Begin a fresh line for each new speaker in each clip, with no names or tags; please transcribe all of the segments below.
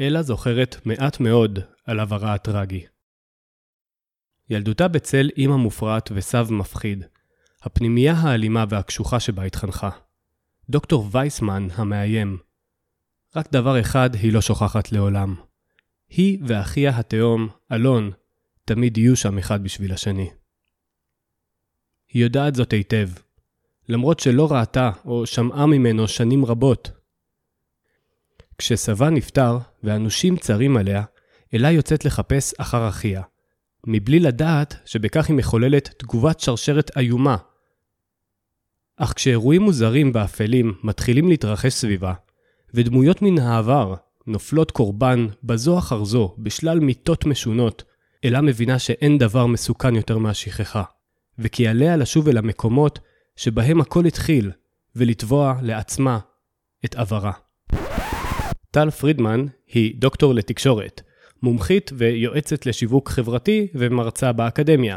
אלה זוכרת מעט מאוד על עברה הטרגי. ילדותה בצל אימא מופרעת וסב מפחיד, הפנימייה האלימה והקשוחה שבה התחנכה. דוקטור וייסמן המאיים. רק דבר אחד היא לא שוכחת לעולם. היא ואחיה התאום, אלון, תמיד יהיו שם אחד בשביל השני. היא יודעת זאת היטב, למרות שלא ראתה או שמעה ממנו שנים רבות. כשסבה נפטר ואנושים צרים עליה, אלה יוצאת לחפש אחר אחיה, מבלי לדעת שבכך היא מחוללת תגובת שרשרת איומה. אך כשאירועים מוזרים ואפלים מתחילים להתרחש סביבה, ודמויות מן העבר נופלות קורבן בזו אחר זו בשלל מיתות משונות, אלה מבינה שאין דבר מסוכן יותר מהשכחה, וכי עליה לשוב אל המקומות שבהם הכל התחיל, ולתבוע לעצמה את עברה. טל פרידמן היא דוקטור לתקשורת, מומחית ויועצת לשיווק חברתי ומרצה באקדמיה.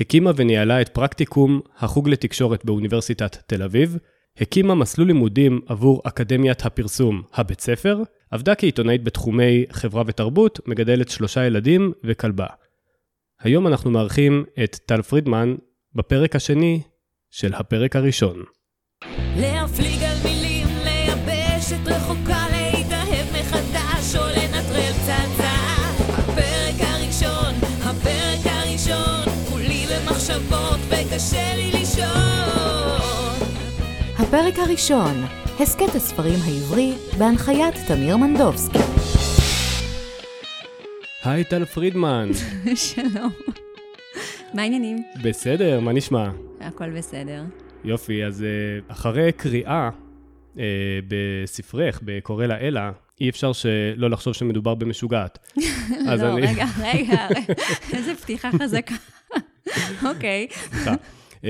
הקימה וניהלה את פרקטיקום החוג לתקשורת באוניברסיטת תל אביב, הקימה מסלול לימודים עבור אקדמיית הפרסום הבית ספר, עבדה כעיתונאית בתחומי חברה ותרבות, מגדלת שלושה ילדים וכלבה. היום אנחנו מארחים את טל פרידמן בפרק השני של הפרק הראשון. להפליג על מילים, וקשה לי לישון. הפרק הראשון, הסכת הספרים העברי, בהנחיית תמיר מנדובסקי. היי טל פרידמן.
שלום. מה העניינים?
בסדר, מה נשמע?
הכל בסדר.
יופי, אז אה, אחרי קריאה אה, בספרך, בקורא לה אלה, אי אפשר שלא לחשוב שמדובר במשוגעת.
לא, אני... רגע, רגע, איזה פתיחה חזקה. אוקיי.
אמ,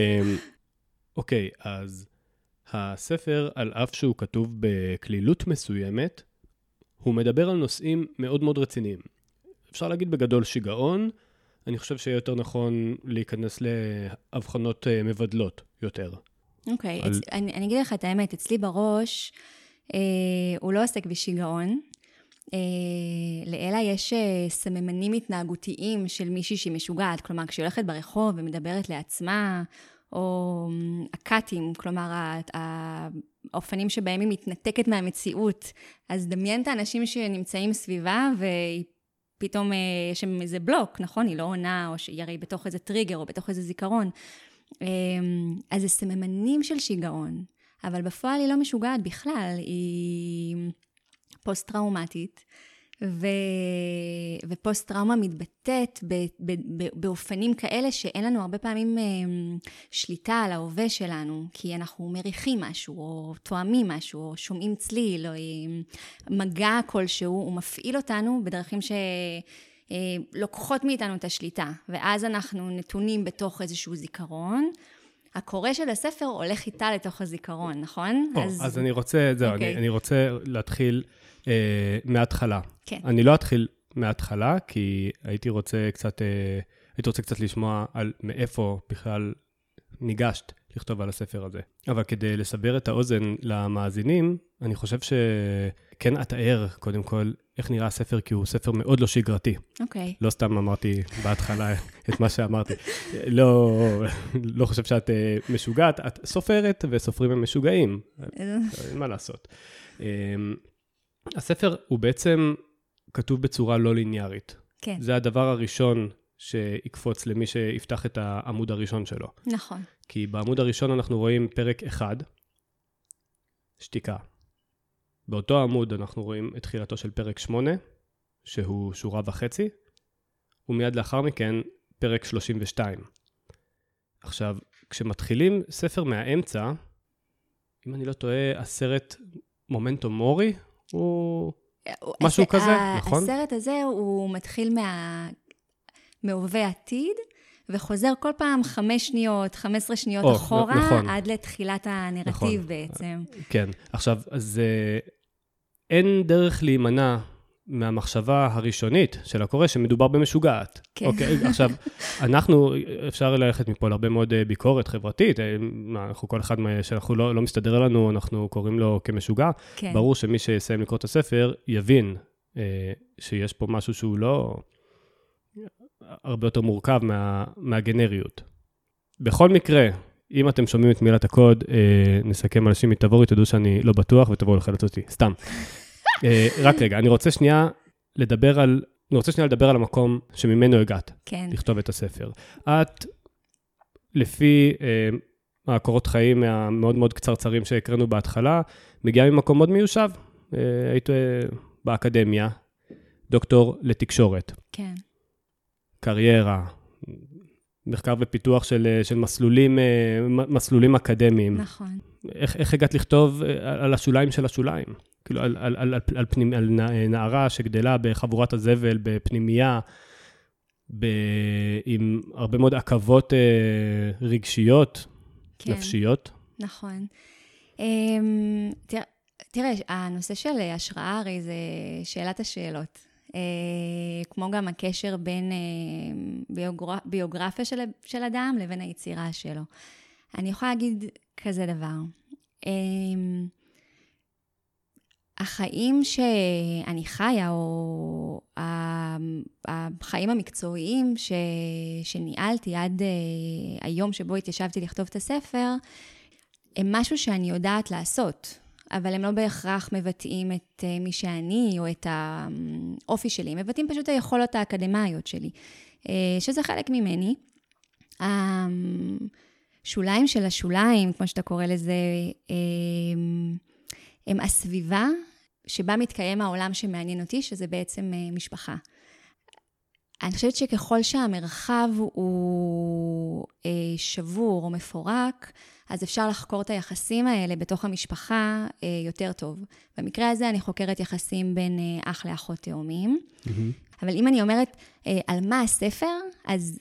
אוקיי, אז הספר, על אף שהוא כתוב בקלילות מסוימת, הוא מדבר על נושאים מאוד מאוד רציניים. אפשר להגיד בגדול שיגעון, אני חושב שיהיה יותר נכון להיכנס להבחנות אה, מבדלות יותר.
אוקיי, okay, על... אני, אני אגיד לך את האמת, אצלי בראש, הוא לא עוסק בשיגעון. אה, לאלה יש אה, סממנים התנהגותיים של מישהי שהיא משוגעת, כלומר, כשהיא הולכת ברחוב ומדברת לעצמה, או הקאטים, כלומר, האופנים שבהם היא מתנתקת מהמציאות. אז דמיין את האנשים שנמצאים סביבה, והיא פתאום אה, יש שם איזה בלוק, נכון? היא לא עונה, או שהיא הרי בתוך איזה טריגר, או בתוך איזה זיכרון. אמ, אז זה סממנים של שיגעון, אבל בפועל היא לא משוגעת בכלל, היא פוסט-טראומטית. ו... ופוסט-טראומה מתבטאת ב... ב... ב... באופנים כאלה שאין לנו הרבה פעמים אמ, שליטה על ההווה שלנו, כי אנחנו מריחים משהו, או תואמים משהו, או שומעים צליל, או אמ, מגע כלשהו, הוא מפעיל אותנו בדרכים ש... אה, לוקחות מאיתנו את השליטה, ואז אנחנו נתונים בתוך איזשהו זיכרון. הקורא של הספר הולך איתה לתוך הזיכרון, נכון?
או, אז... אז אני רוצה, זהו, okay. אני, אוקיי. אני רוצה להתחיל אה, מההתחלה. כן. אני לא אתחיל מההתחלה, כי הייתי רוצה קצת, אה, הייתי רוצה קצת לשמוע על מאיפה בכלל ניגשת לכתוב על הספר הזה. אבל כדי לסבר את האוזן למאזינים, אני חושב שכן אתאר, קודם כל, איך נראה הספר, כי הוא ספר מאוד לא שגרתי.
אוקיי. Okay.
לא סתם אמרתי בהתחלה את מה שאמרתי. לא, לא חושב שאת אה, משוגעת, את סופרת, וסופרים הם משוגעים. אין מה לעשות. אמ, הספר הוא בעצם כתוב בצורה לא ליניארית.
כן.
זה הדבר הראשון שיקפוץ למי שיפתח את העמוד הראשון שלו.
נכון.
כי בעמוד הראשון אנחנו רואים פרק אחד, שתיקה. באותו עמוד אנחנו רואים את תחילתו של פרק 8, שהוא שורה וחצי, ומיד לאחר מכן פרק 32. עכשיו, כשמתחילים ספר מהאמצע, אם אני לא טועה, הסרט מומנטו מורי הוא משהו כזה, נכון?
הסרט הזה הוא מתחיל מה... מהווה עתיד, וחוזר כל פעם חמש שניות, חמש עשרה שניות או, אחורה, נכון. עד לתחילת הנרטיב נכון. בעצם.
כן. עכשיו, אז אה, אין דרך להימנע מהמחשבה הראשונית של הקורא שמדובר במשוגעת.
כן.
אוקיי, עכשיו, אנחנו, אפשר ללכת מפה להרבה מאוד אה, ביקורת חברתית, אה, אנחנו כל אחד שאנחנו לא, לא מסתדר לנו, אנחנו קוראים לו כמשוגע. כן. ברור שמי שיסיים לקרוא את הספר יבין שיש פה משהו שהוא לא הרבה יותר מורכב מה, מהגנריות. בכל מקרה, אם אתם שומעים את מילת הקוד, אה, נסכם על שימי תבורי, תדעו שאני לא בטוח ותבואו לחלץ אותי, סתם. אה, רק רגע, אני רוצה שנייה לדבר על, אני רוצה שנייה לדבר על המקום שממנו הגעת.
כן.
לכתוב את הספר. את, לפי אה, הקורות חיים המאוד מאוד קצרצרים שהקראנו בהתחלה, מגיעה ממקום מאוד מיושב. אה, היית אה, באקדמיה, דוקטור לתקשורת.
כן.
קריירה, מחקר ופיתוח של, אה, של מסלולים, אה, מסלולים אקדמיים.
נכון.
איך, איך הגעת לכתוב אה, על השוליים של השוליים? כאילו, על, על, על, על, פנימ, על נערה שגדלה בחבורת הזבל, בפנימייה, ב, עם הרבה מאוד עכבות אה, רגשיות, כן. נפשיות.
נכון. אה, תראה, תראה, הנושא של השראה הרי זה שאלת השאלות. אה, כמו גם הקשר בין אה, ביוגר... ביוגרפיה של, של אדם לבין היצירה שלו. אני יכולה להגיד כזה דבר. אה, החיים שאני חיה, או החיים המקצועיים ש... שניהלתי עד היום שבו התיישבתי לכתוב את הספר, הם משהו שאני יודעת לעשות. אבל הם לא בהכרח מבטאים את אה, מי שאני או את האופי שלי, הם מבטאים פשוט היכולות האקדמיות שלי, אה, שזה חלק ממני. השוליים של השוליים, כמו שאתה קורא לזה, אה, הם הסביבה שבה מתקיים העולם שמעניין אותי, שזה בעצם משפחה. אני חושבת שככל שהמרחב הוא שבור או מפורק, אז אפשר לחקור את היחסים האלה בתוך המשפחה אה, יותר טוב. במקרה הזה אני חוקרת יחסים בין אה, אח לאחות תאומים. Mm-hmm. אבל אם אני אומרת אה, על מה הספר, אז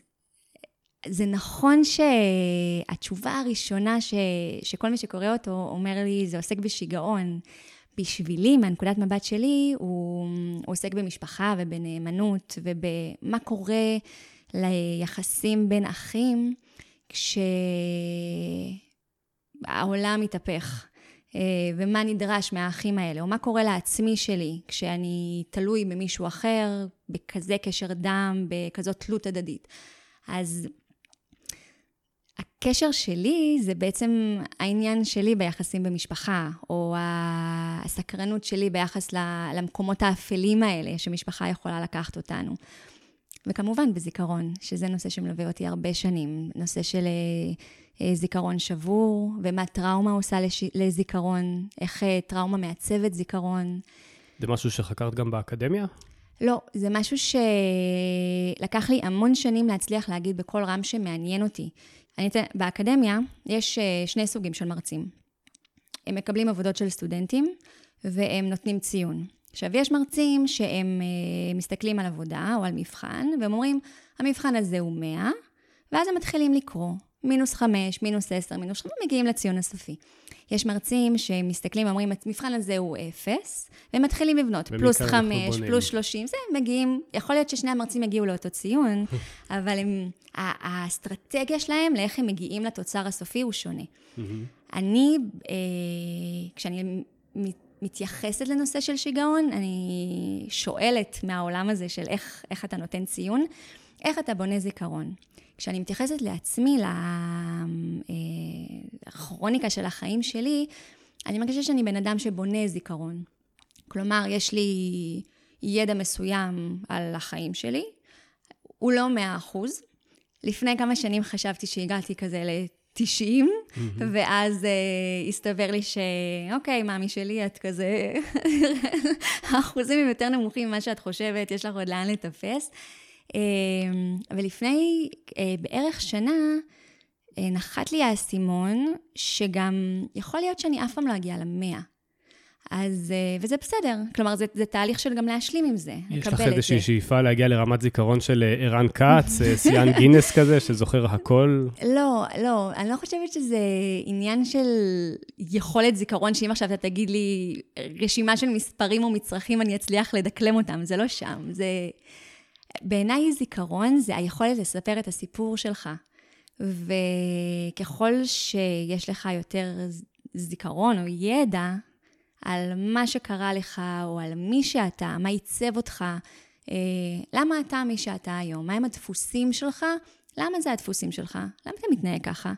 זה נכון שהתשובה הראשונה ש, שכל מי שקורא אותו אומר לי, זה עוסק בשיגעון. בשבילי, מהנקודת מבט שלי, הוא, הוא עוסק במשפחה ובנאמנות ובמה קורה ליחסים בין אחים כש... העולם מתהפך. אה, ומה נדרש מהאחים האלה, או מה קורה לעצמי שלי כשאני תלוי במישהו אחר, בכזה קשר דם, בכזאת תלות הדדית. אז הקשר שלי זה בעצם העניין שלי ביחסים במשפחה, או הסקרנות שלי ביחס למקומות האפלים האלה שמשפחה יכולה לקחת אותנו. וכמובן בזיכרון, שזה נושא שמלווה אותי הרבה שנים, נושא של אה, אה, זיכרון שבור, ומה טראומה עושה לש... לזיכרון, איך אה, טראומה מעצבת זיכרון.
זה משהו שחקרת גם באקדמיה?
לא, זה משהו שלקח לי המון שנים להצליח להגיד בקול רם שמעניין אותי. אני, באקדמיה יש אה, שני סוגים של מרצים. הם מקבלים עבודות של סטודנטים, והם נותנים ציון. עכשיו, יש מרצים שהם מסתכלים על עבודה או על מבחן, והם אומרים, המבחן הזה הוא 100, ואז הם מתחילים לקרוא. מינוס חמש, מינוס עשר, מינוס חמש, מגיעים לציון הסופי. יש מרצים שמסתכלים ואומרים, המבחן הזה הוא אפס, והם מתחילים לבנות, פלוס חמש, פלוס שלושים, זה, מגיעים, יכול להיות ששני המרצים יגיעו לאותו ציון, אבל הם, האסטרטגיה שלהם לאיך הם מגיעים לתוצר הסופי הוא שונה. אני, אה, כשאני מתייחסת לנושא של שיגעון, אני שואלת מהעולם הזה של איך, איך אתה נותן ציון, איך אתה בונה זיכרון. כשאני מתייחסת לעצמי, לכרוניקה של החיים שלי, אני מרגישה שאני בן אדם שבונה זיכרון. כלומר, יש לי ידע מסוים על החיים שלי, הוא לא מאה אחוז. לפני כמה שנים חשבתי שהגעתי כזה ל-90, mm-hmm. ואז uh, הסתבר לי שאוקיי, מאמי שלי, את כזה, האחוזים הם יותר נמוכים ממה שאת חושבת, יש לך עוד לאן לטפס. אמ, ולפני אה, בערך שנה אה, נחת לי האסימון, שגם יכול להיות שאני אף פעם לא אגיע למאה. אז, אה, וזה בסדר. כלומר, זה, זה תהליך של גם להשלים עם זה,
יש לך איזושהי שאיפה להגיע לרמת זיכרון של ערן כץ, שיאן גינס כזה, שזוכר הכל?
לא, לא, אני לא חושבת שזה עניין של יכולת זיכרון, שאם עכשיו אתה תגיד לי רשימה של מספרים או מצרכים, אני אצליח לדקלם אותם, זה לא שם. זה... בעיניי זיכרון זה היכולת לספר את הסיפור שלך. וככל שיש לך יותר זיכרון או ידע, על מה שקרה לך, או על מי שאתה, מה עיצב אותך, אה, למה אתה מי שאתה היום, מהם הדפוסים שלך, למה זה הדפוסים שלך, למה אתה מתנהג ככה.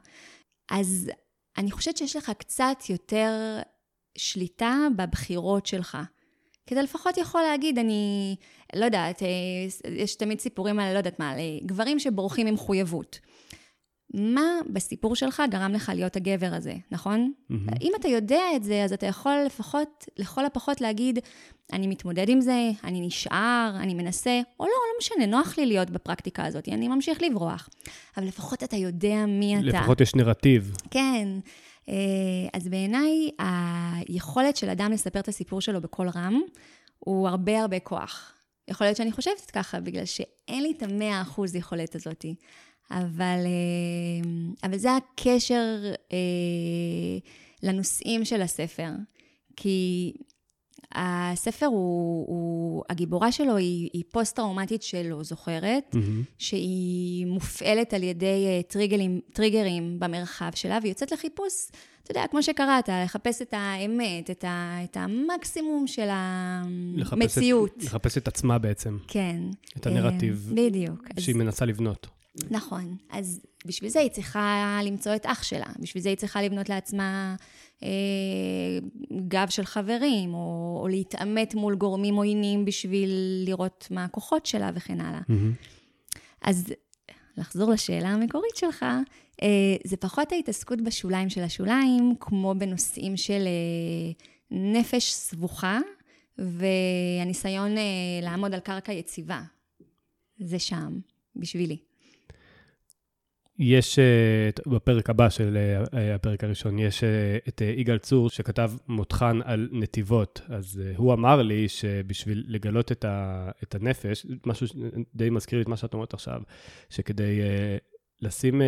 אז אני חושבת שיש לך קצת יותר שליטה בבחירות שלך. כי אתה לפחות יכול להגיד, אני, לא יודעת, אה, יש תמיד סיפורים על, לא יודעת מה, על אה, גברים שבורחים ממחויבות. מה בסיפור שלך גרם לך להיות הגבר הזה, נכון? Mm-hmm. אם אתה יודע את זה, אז אתה יכול לפחות, לכל הפחות להגיד, אני מתמודד עם זה, אני נשאר, אני מנסה, או לא, לא משנה, נוח לי להיות בפרקטיקה הזאת, אני ממשיך לברוח. אבל לפחות אתה יודע מי אתה.
לפחות יש נרטיב.
כן. אה, אז בעיניי, היכולת של אדם לספר את הסיפור שלו בקול רם, הוא הרבה הרבה כוח. יכול להיות שאני חושבת ככה, בגלל שאין לי את המאה אחוז יכולת הזאתי. אבל, אה, אבל זה הקשר אה, לנושאים של הספר. כי הספר הוא, הוא הגיבורה שלו היא, היא פוסט-טראומטית שלא זוכרת, mm-hmm. שהיא מופעלת על ידי אה, טריגרים, טריגרים במרחב שלה, והיא יוצאת לחיפוש, אתה יודע, כמו שקראת, לחפש את האמת, את, ה, את המקסימום של המציאות.
לחפש את, לחפש את עצמה בעצם.
כן.
את הנרטיב.
בדיוק.
שהיא אז... מנסה לבנות.
נכון. אז בשביל זה היא צריכה למצוא את אח שלה, בשביל זה היא צריכה לבנות לעצמה אה, גב של חברים, או, או להתעמת מול גורמים עוינים בשביל לראות מה הכוחות שלה וכן הלאה. Mm-hmm. אז לחזור לשאלה המקורית שלך, אה, זה פחות ההתעסקות בשוליים של השוליים, כמו בנושאים של אה, נפש סבוכה, והניסיון אה, לעמוד על קרקע יציבה. זה שם, בשבילי.
יש, אה, בפרק הבא של אה, אה, הפרק הראשון, יש את יגאל צור שכתב מותחן על נתיבות. אז הוא אמר לי שבשביל לגלות את, ה, את הנפש, משהו די מזכיר לי את מה שאת אומרת עכשיו, שכדי לשים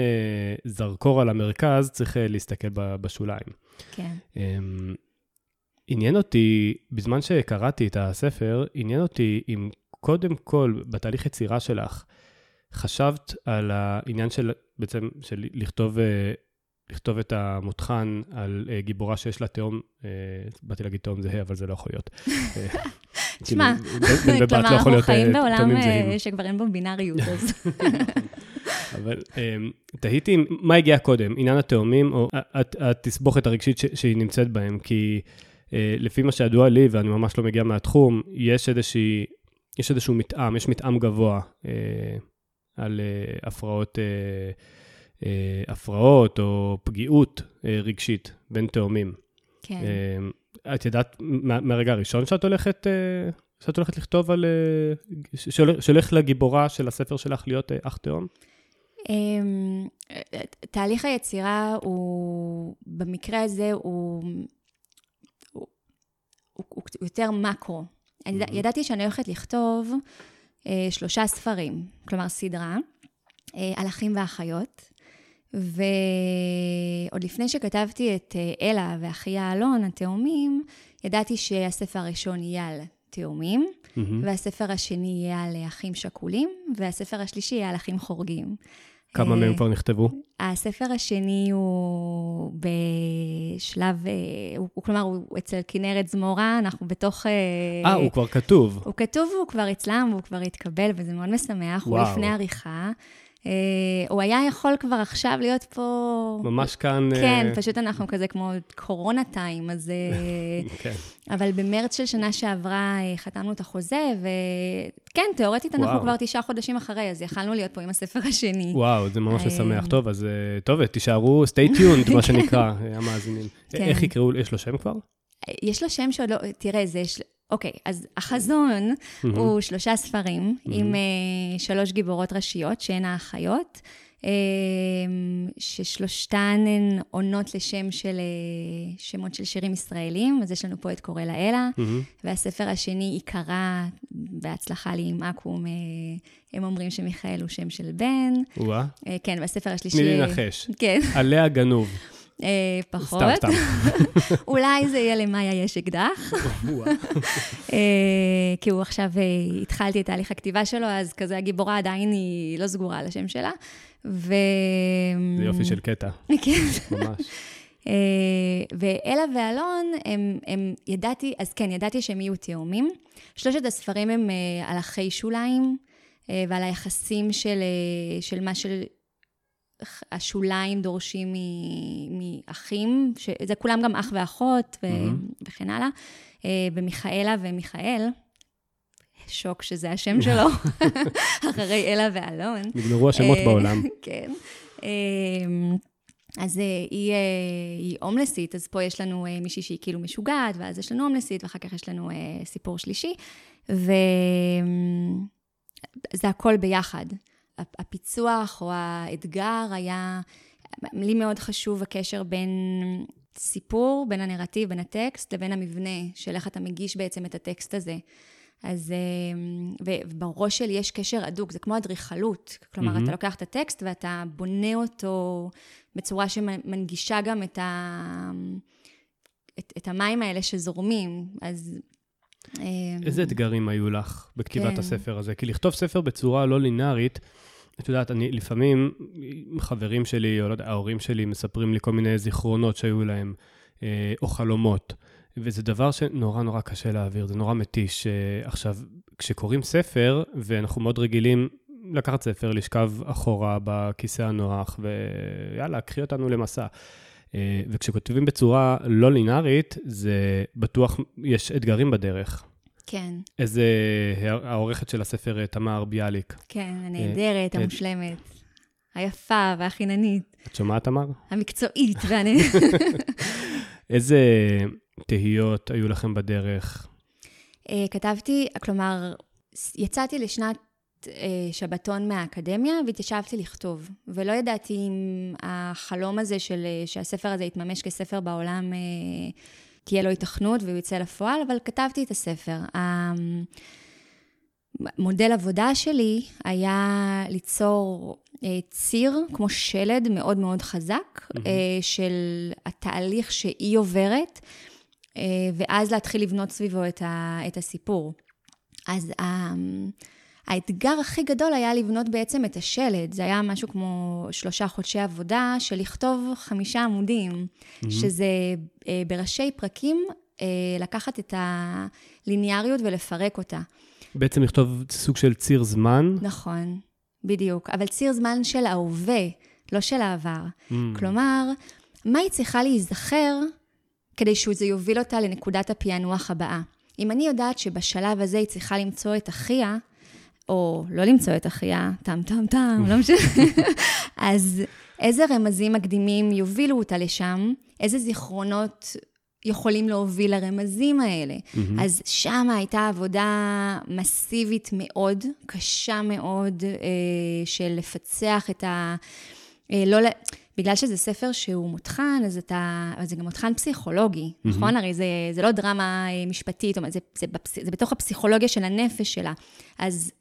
זרקור על המרכז, צריך להסתכל בשוליים.
כן.
אמ, עניין אותי, בזמן שקראתי את הספר, עניין אותי אם קודם כל, בתהליך יצירה שלך, חשבת על העניין של בעצם של לכתוב, אה, לכתוב את המותחן על אה, גיבורה שיש לה תאום, אה, באתי להגיד תאום זהה, אבל זה לא יכול להיות.
תשמע, כאילו, כלומר, אנחנו חיים בעולם שכבר אין בו בינאריות, אז...
אבל תהיתי מה הגיע קודם, עניין התאומים או התסבוכת הרגשית שהיא נמצאת בהם, כי לפי מה שידוע לי, ואני ממש לא מגיע מהתחום, יש איזשהו מתאם, יש מתאם גבוה על uh, הפרעות, uh, uh, הפרעות או פגיעות רגשית בין תאומים.
כן.
את ידעת מה, מהרגע הראשון שאת הולכת, שאת הולכת לכתוב על... שהולך לגיבורה של הספר שלך להיות אח תאום? Um,
תהליך היצירה הוא, במקרה הזה, הוא, הוא, הוא, הוא יותר מקרו. Mm-hmm. ידעתי שאני הולכת לכתוב אה, שלושה ספרים, כלומר סדרה, אה, על אחים ואחיות. ועוד לפני שכתבתי את אה, אלה ואחיה אלון, התאומים, ידעתי שהספר הראשון יהיה על תאומים, mm-hmm. והספר השני יהיה על אחים שכולים, והספר השלישי יהיה על אחים חורגים.
כמה מהם כבר נכתבו?
הספר השני הוא בשלב, הוא, הוא כלומר, הוא אצל כנרת זמורה, אנחנו בתוך...
אה, הוא כבר כתוב.
הוא כתוב והוא כבר אצלם, והוא כבר התקבל, וזה מאוד משמח, וואו. הוא לפני עריכה. Uh, הוא היה יכול כבר עכשיו להיות פה...
ממש כאן...
כן, uh... פשוט אנחנו כזה כמו קורונה טיים, אז... כן. אבל במרץ של שנה שעברה חתמנו את החוזה, וכן, תיאורטית וואו. אנחנו כבר תשעה חודשים אחרי, אז יכלנו להיות פה עם הספר השני.
וואו, זה ממש משמח. טוב, אז טוב, תישארו, stay tuned, מה שנקרא, המאזינים. כן. איך יקראו, יש לו שם כבר?
יש לו שם שעוד לא, תראה, זה, אוקיי, אז החזון mm-hmm. הוא שלושה ספרים mm-hmm. עם uh, שלוש גיבורות ראשיות, שהן האחיות, uh, ששלושתן הן עונות לשם של uh, שמות של שירים ישראלים, אז יש לנו פה את קורא לאלה, mm-hmm. והספר השני, עיקרה, בהצלחה לי עם אקו"ם, uh, הם אומרים שמיכאל הוא שם של בן.
וואה.
Uh, כן, והספר השלישי...
תני לי לנחש.
כן.
עליה גנוב.
אה, פחות. סתם, סתם. אולי זה יהיה למאיה יש אקדח. אה, כי הוא עכשיו, אה, התחלתי את תהליך הכתיבה שלו, אז כזה הגיבורה עדיין היא לא סגורה על השם שלה. ו...
זה יופי של קטע.
כן.
ממש.
ואלה ואלון, הם, הם, ידעתי, אז כן, ידעתי שהם יהיו תאומים. שלושת הספרים הם על אחי שוליים ועל היחסים של, של מה של... השוליים דורשים מאחים, שזה כולם גם אח ואחות ו- mm-hmm. וכן הלאה, ומיכאלה ומיכאל, שוק שזה השם שלו, אחרי אלה ואלון.
נגמרו השמות בעולם.
כן. אז היא, היא הומלסית, אז פה יש לנו מישהי שהיא כאילו משוגעת, ואז יש לנו הומלסית, ואחר כך יש לנו סיפור שלישי, וזה הכל ביחד. הפיצוח או האתגר היה, לי מאוד חשוב הקשר בין סיפור, בין הנרטיב, בין הטקסט, לבין המבנה של איך אתה מגיש בעצם את הטקסט הזה. אז, ובראש שלי יש קשר הדוק, זה כמו אדריכלות. כלומר, mm-hmm. אתה לוקח את הטקסט ואתה בונה אותו בצורה שמנגישה גם את, ה, את, את המים האלה שזורמים. אז...
איזה אתגרים היו לך בכתיבת כן. הספר הזה? כי לכתוב ספר בצורה לא לינארית, את יודעת, אני לפעמים, חברים שלי, או לא יודע, ההורים שלי מספרים לי כל מיני זיכרונות שהיו להם, אה, או חלומות. וזה דבר שנורא נורא קשה להעביר, זה נורא מתיש. עכשיו, כשקוראים ספר, ואנחנו מאוד רגילים לקחת ספר, לשכב אחורה בכיסא הנוח, ויאללה, קחי אותנו למסע. אה, וכשכותבים בצורה לא לינארית, זה בטוח, יש אתגרים בדרך.
כן.
איזה, העורכת של הספר, תמר ביאליק.
כן, הנהדרת, אה, המושלמת. היפה והחיננית.
את שומעת, תמר?
המקצועית והנ...
איזה תהיות היו לכם בדרך?
אה, כתבתי, כלומר, יצאתי לשנת אה, שבתון מהאקדמיה והתיישבתי לכתוב, ולא ידעתי אם החלום הזה של, שהספר הזה יתממש כספר בעולם תהיה לו התכנות והוא יצא לפועל, אבל כתבתי את הספר. המודל עבודה שלי היה ליצור אה, ציר, כמו שלד מאוד מאוד חזק, mm-hmm. של התהליך שהיא עוברת, אה, ואז להתחיל לבנות סביבו את הסיפור. אז האתגר הכי גדול היה לבנות בעצם את השלד. זה היה משהו כמו שלושה חודשי עבודה של לכתוב חמישה עמודים, mm-hmm. שזה אה, בראשי פרקים אה, לקחת את הליניאריות ולפרק אותה.
בעצם לכתוב סוג של ציר זמן.
נכון, בדיוק. אבל ציר זמן של ההווה, לא של העבר. Mm. כלומר, מה היא צריכה להיזכר כדי שזה יוביל אותה לנקודת הפענוח הבאה? אם אני יודעת שבשלב הזה היא צריכה למצוא את אחיה, או לא למצוא את אחיה, טם טם טם, לא משנה. אז איזה רמזים מקדימים יובילו אותה לשם? איזה זיכרונות יכולים להוביל לרמזים האלה? Mm-hmm. אז שם הייתה עבודה מסיבית מאוד, קשה מאוד, אה, של לפצח את ה... אה, לא... בגלל שזה ספר שהוא מותחן, אז אתה, אז זה גם מותחן פסיכולוגי, mm-hmm. נכון? הרי זה, זה לא דרמה אה, משפטית, זה, זה, זה, זה בתוך הפסיכולוגיה של הנפש שלה. אז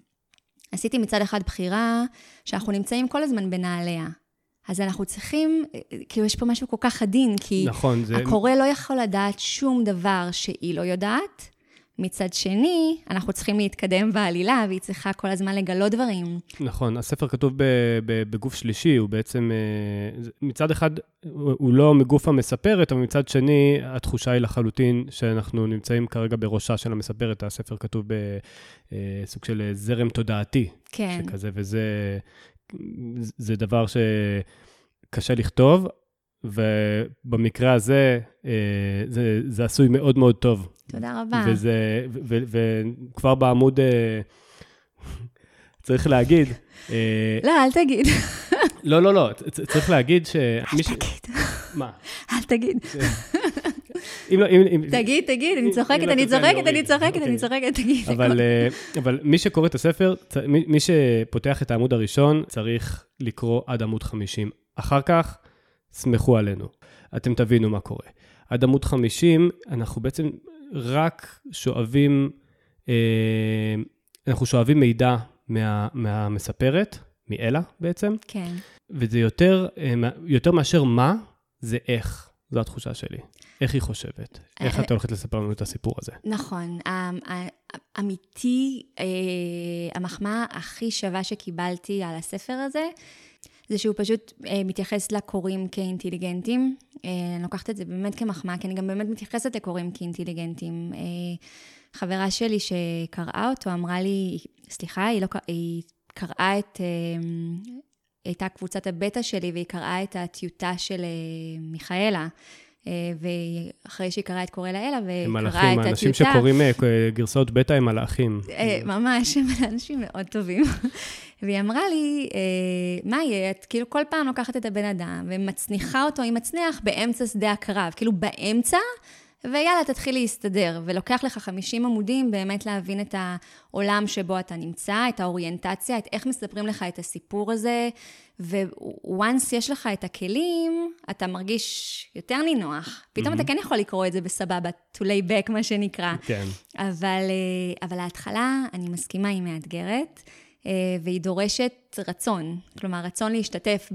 עשיתי מצד אחד בחירה שאנחנו נמצאים כל הזמן בנעליה. אז אנחנו צריכים, כאילו יש פה משהו כל כך עדין, כי נכון, זה... הקורא לא יכול לדעת שום דבר שהיא לא יודעת. מצד שני, אנחנו צריכים להתקדם בעלילה, והיא צריכה כל הזמן לגלות דברים.
נכון, הספר כתוב בגוף שלישי, הוא בעצם, אה, מצד אחד, הוא לא מגוף המספרת, אבל מצד שני, התחושה היא לחלוטין שאנחנו נמצאים כרגע בראשה של המספרת. הספר כתוב בסוג אה, של זרם תודעתי.
כן.
שכזה, וזה זה דבר שקשה לכתוב, ובמקרה הזה, אה, זה, זה עשוי מאוד מאוד טוב.
תודה רבה.
וזה, וכבר בעמוד, אה, צריך להגיד...
אה, לא, אל תגיד.
לא, לא, לא, צריך להגיד ש...
אל תגיד.
מה?
אל תגיד. אם לא, אם... תגיד, תגיד, אני צוחקת, לא אני צוחקת, אני צוחקת, אני צוחקת, תגיד.
אבל מי שקורא את הספר, מי שפותח את העמוד הראשון, צריך לקרוא עד עמוד 50. אחר כך, סמכו עלינו. אתם תבינו מה קורה. עד עמוד 50, אנחנו בעצם רק שואבים, אה, אנחנו שואבים מידע מה, מהמספרת, מאלה בעצם.
כן.
וזה יותר, אה, יותר מאשר מה, זה איך. זו התחושה שלי. איך היא חושבת? איך את הולכת לספר לנו את הסיפור הזה?
נכון. אמיתי, אה, המחמאה הכי שווה שקיבלתי על הספר הזה, זה שהוא פשוט אה, מתייחס לקוראים כאינטליגנטים. אה, אני לוקחת את זה באמת כמחמאה, כי אני גם באמת מתייחסת לקוראים כאינטליגנטים. אה, חברה שלי שקראה אותו אמרה לי, סליחה, היא, לא, היא קראה את... אה, הייתה קבוצת הבטא שלי, והיא קראה את הטיוטה של אה, מיכאלה. אה, ואחרי שהיא קראה את קורא לאלה, וקראה את הטיוטה... הם מלאכים,
האנשים שקוראים אה, גרסאות בטא הם מלאכים.
ממש, הם אנשים מאוד טובים. והיא אמרה לי, מה יהיה? את כאילו כל פעם לוקחת את הבן אדם ומצניחה אותו עם מצנח באמצע שדה הקרב. כאילו באמצע ויאללה, תתחיל להסתדר. ולוקח לך 50 עמודים באמת להבין את העולם שבו אתה נמצא, את האוריינטציה, את איך מספרים לך את הסיפור הזה, וואנס יש לך את הכלים, אתה מרגיש יותר נינוח. פתאום mm-hmm. אתה כן יכול לקרוא את זה בסבבה, to lay back, מה שנקרא.
כן.
אבל, אה, אבל ההתחלה, אני מסכימה, היא מאתגרת. אה, והיא דורשת רצון, כלומר, רצון להשתתף